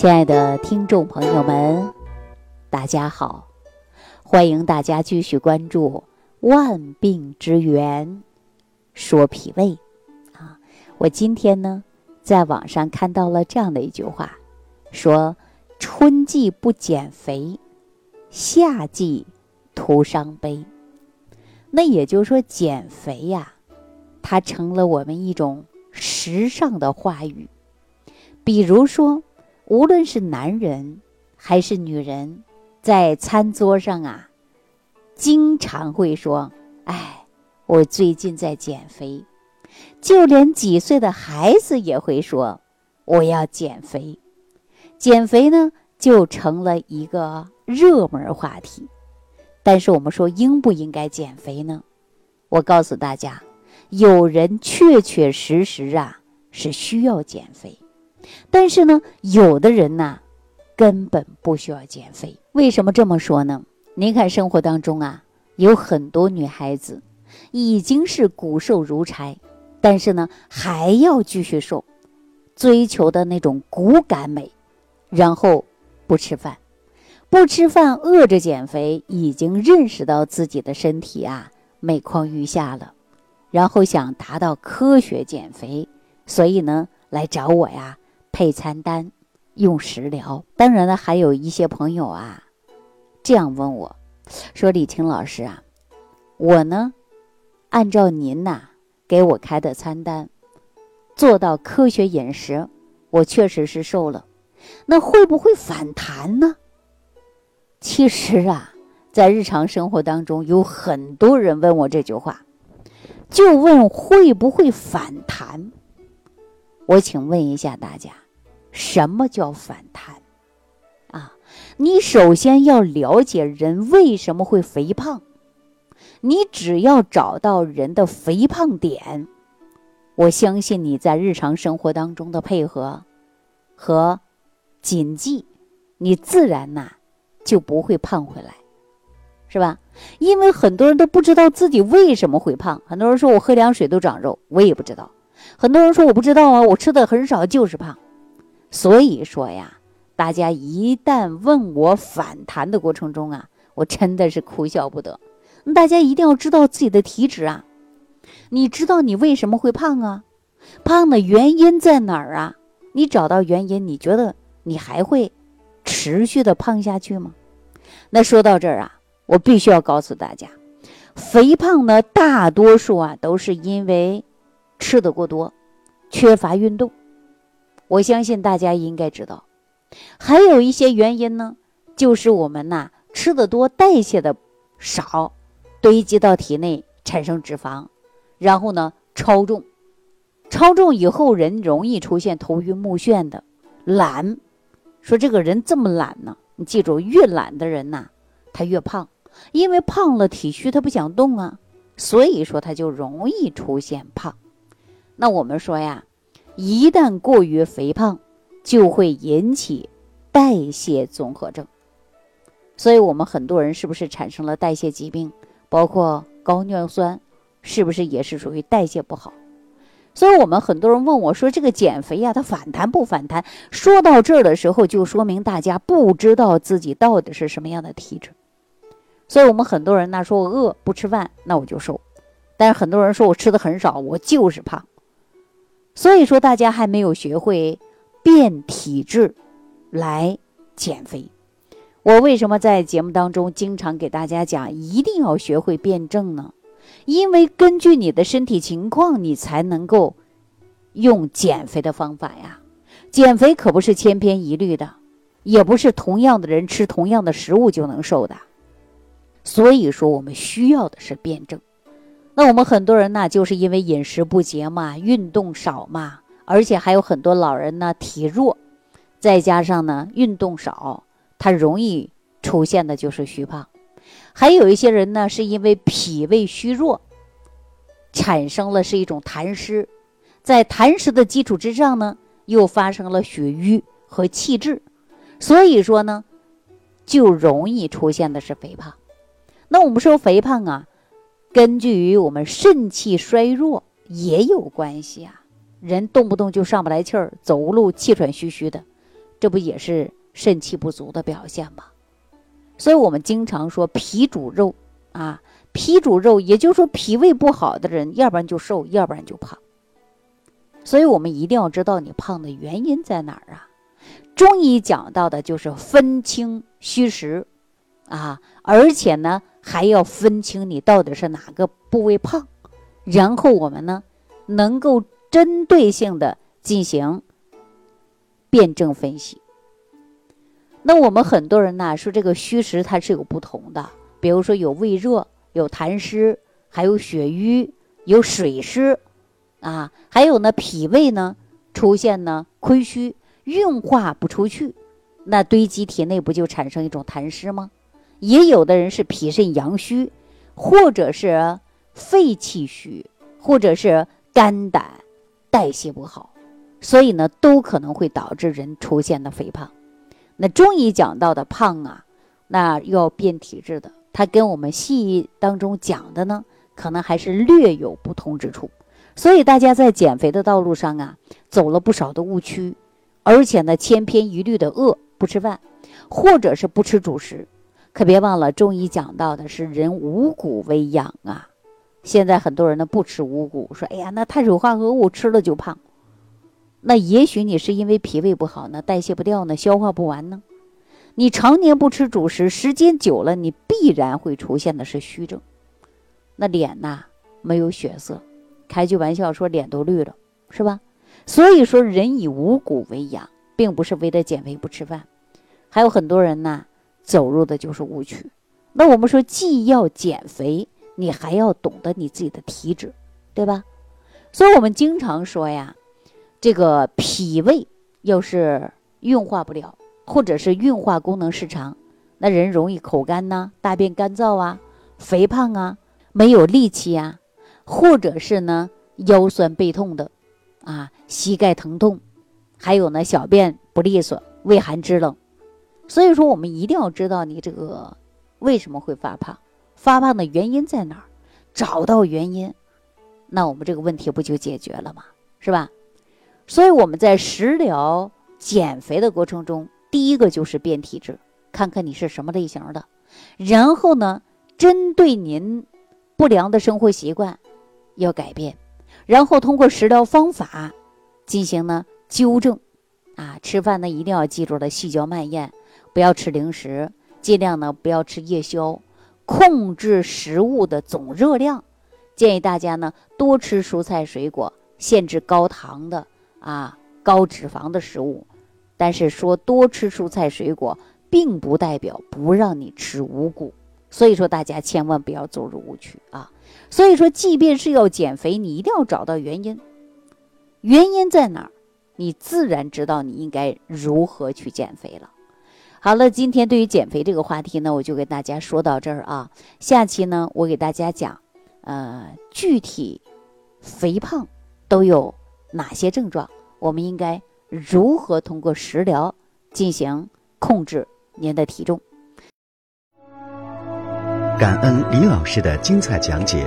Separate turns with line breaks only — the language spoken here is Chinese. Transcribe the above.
亲爱的听众朋友们，大家好！欢迎大家继续关注《万病之源说脾胃》啊。我今天呢，在网上看到了这样的一句话，说：“春季不减肥，夏季徒伤悲。”那也就是说，减肥呀，它成了我们一种时尚的话语。比如说。无论是男人还是女人，在餐桌上啊，经常会说：“哎，我最近在减肥。”就连几岁的孩子也会说：“我要减肥。”减肥呢，就成了一个热门话题。但是我们说应不应该减肥呢？我告诉大家，有人确确实实啊是需要减肥。但是呢，有的人呢，根本不需要减肥。为什么这么说呢？您看生活当中啊，有很多女孩子已经是骨瘦如柴，但是呢，还要继续瘦，追求的那种骨感美，然后不吃饭，不吃饭饿着减肥，已经认识到自己的身体啊每况愈下了，然后想达到科学减肥，所以呢，来找我呀。配餐单，用食疗。当然了，还有一些朋友啊，这样问我，说：“李青老师啊，我呢，按照您呐给我开的餐单，做到科学饮食，我确实是瘦了，那会不会反弹呢？”其实啊，在日常生活当中，有很多人问我这句话，就问会不会反弹。我请问一下大家，什么叫反弹？啊，你首先要了解人为什么会肥胖。你只要找到人的肥胖点，我相信你在日常生活当中的配合和谨记，你自然呐就不会胖回来，是吧？因为很多人都不知道自己为什么会胖。很多人说我喝凉水都长肉，我也不知道。很多人说我不知道啊，我吃的很少就是胖，所以说呀，大家一旦问我反弹的过程中啊，我真的是哭笑不得。大家一定要知道自己的体质啊，你知道你为什么会胖啊？胖的原因在哪儿啊？你找到原因，你觉得你还会持续的胖下去吗？那说到这儿啊，我必须要告诉大家，肥胖呢，大多数啊都是因为。吃的过多，缺乏运动，我相信大家应该知道。还有一些原因呢，就是我们呐吃的多，代谢的少，堆积到体内产生脂肪，然后呢超重，超重以后人容易出现头晕目眩的，懒。说这个人这么懒呢，你记住，越懒的人呐，他越胖，因为胖了体虚，他不想动啊，所以说他就容易出现胖。那我们说呀，一旦过于肥胖，就会引起代谢综合症。所以，我们很多人是不是产生了代谢疾病？包括高尿酸，是不是也是属于代谢不好？所以我们很多人问我说：“这个减肥呀，它反弹不反弹？”说到这儿的时候，就说明大家不知道自己到底是什么样的体质。所以我们很多人呢，说我饿不吃饭，那我就瘦；但是很多人说我吃的很少，我就是胖。所以说，大家还没有学会变体质来减肥。我为什么在节目当中经常给大家讲，一定要学会辩证呢？因为根据你的身体情况，你才能够用减肥的方法呀。减肥可不是千篇一律的，也不是同样的人吃同样的食物就能瘦的。所以说，我们需要的是辩证。那我们很多人呢，就是因为饮食不节嘛，运动少嘛，而且还有很多老人呢体弱，再加上呢运动少，他容易出现的就是虚胖。还有一些人呢，是因为脾胃虚弱，产生了是一种痰湿，在痰湿的基础之上呢，又发生了血瘀和气滞，所以说呢，就容易出现的是肥胖。那我们说肥胖啊。根据于我们肾气衰弱也有关系啊，人动不动就上不来气儿，走路气喘吁吁的，这不也是肾气不足的表现吗？所以我们经常说脾主肉啊，脾主肉，也就是说脾胃不好的人，要不然就瘦，要不然就胖。所以我们一定要知道你胖的原因在哪儿啊？中医讲到的就是分清虚实啊，而且呢还要分清你到底是哪个部位胖，然后我们呢能够针对性的进行辩证分析。那我们很多人呢说这个虚实它是有不同的，比如说有胃热、有痰湿，还有血瘀、有水湿，啊，还有呢脾胃呢出现呢亏虚，运化不出去，那堆积体内不就产生一种痰湿吗？也有的人是脾肾阳虚，或者是肺气虚，或者是肝胆代谢不好，所以呢都可能会导致人出现的肥胖。那中医讲到的胖啊，那要变体质的，它跟我们西医当中讲的呢，可能还是略有不同之处。所以大家在减肥的道路上啊，走了不少的误区，而且呢，千篇一律的饿不吃饭，或者是不吃主食。可别忘了，中医讲到的是人五谷为养啊。现在很多人呢不吃五谷，说哎呀，那碳水化合物吃了就胖。那也许你是因为脾胃不好呢，代谢不掉呢，消化不完呢。你常年不吃主食，时间久了，你必然会出现的是虚症。那脸呐没有血色，开句玩笑说脸都绿了，是吧？所以说人以五谷为养，并不是为了减肥不吃饭。还有很多人呢走入的就是误区。那我们说既要减肥，你还要懂得你自己的体质，对吧？所以我们经常说呀。这个脾胃要是运化不了，或者是运化功能失常，那人容易口干呐，大便干燥啊，肥胖啊，没有力气啊，或者是呢腰酸背痛的，啊，膝盖疼痛，还有呢小便不利索，畏寒肢冷。所以说，我们一定要知道你这个为什么会发胖，发胖的原因在哪儿，找到原因，那我们这个问题不就解决了吗？是吧？所以我们在食疗减肥的过程中，第一个就是变体质，看看你是什么类型的，然后呢，针对您不良的生活习惯要改变，然后通过食疗方法进行呢纠正，啊，吃饭呢一定要记住了细嚼慢咽，不要吃零食，尽量呢不要吃夜宵，控制食物的总热量，建议大家呢多吃蔬菜水果，限制高糖的。啊，高脂肪的食物，但是说多吃蔬菜水果，并不代表不让你吃五谷，所以说大家千万不要走入误区啊！所以说，即便是要减肥，你一定要找到原因，原因在哪儿，你自然知道你应该如何去减肥了。好了，今天对于减肥这个话题呢，我就给大家说到这儿啊。下期呢，我给大家讲，呃，具体肥胖都有。哪些症状？我们应该如何通过食疗进行控制您的体重？
感恩李老师的精彩讲解。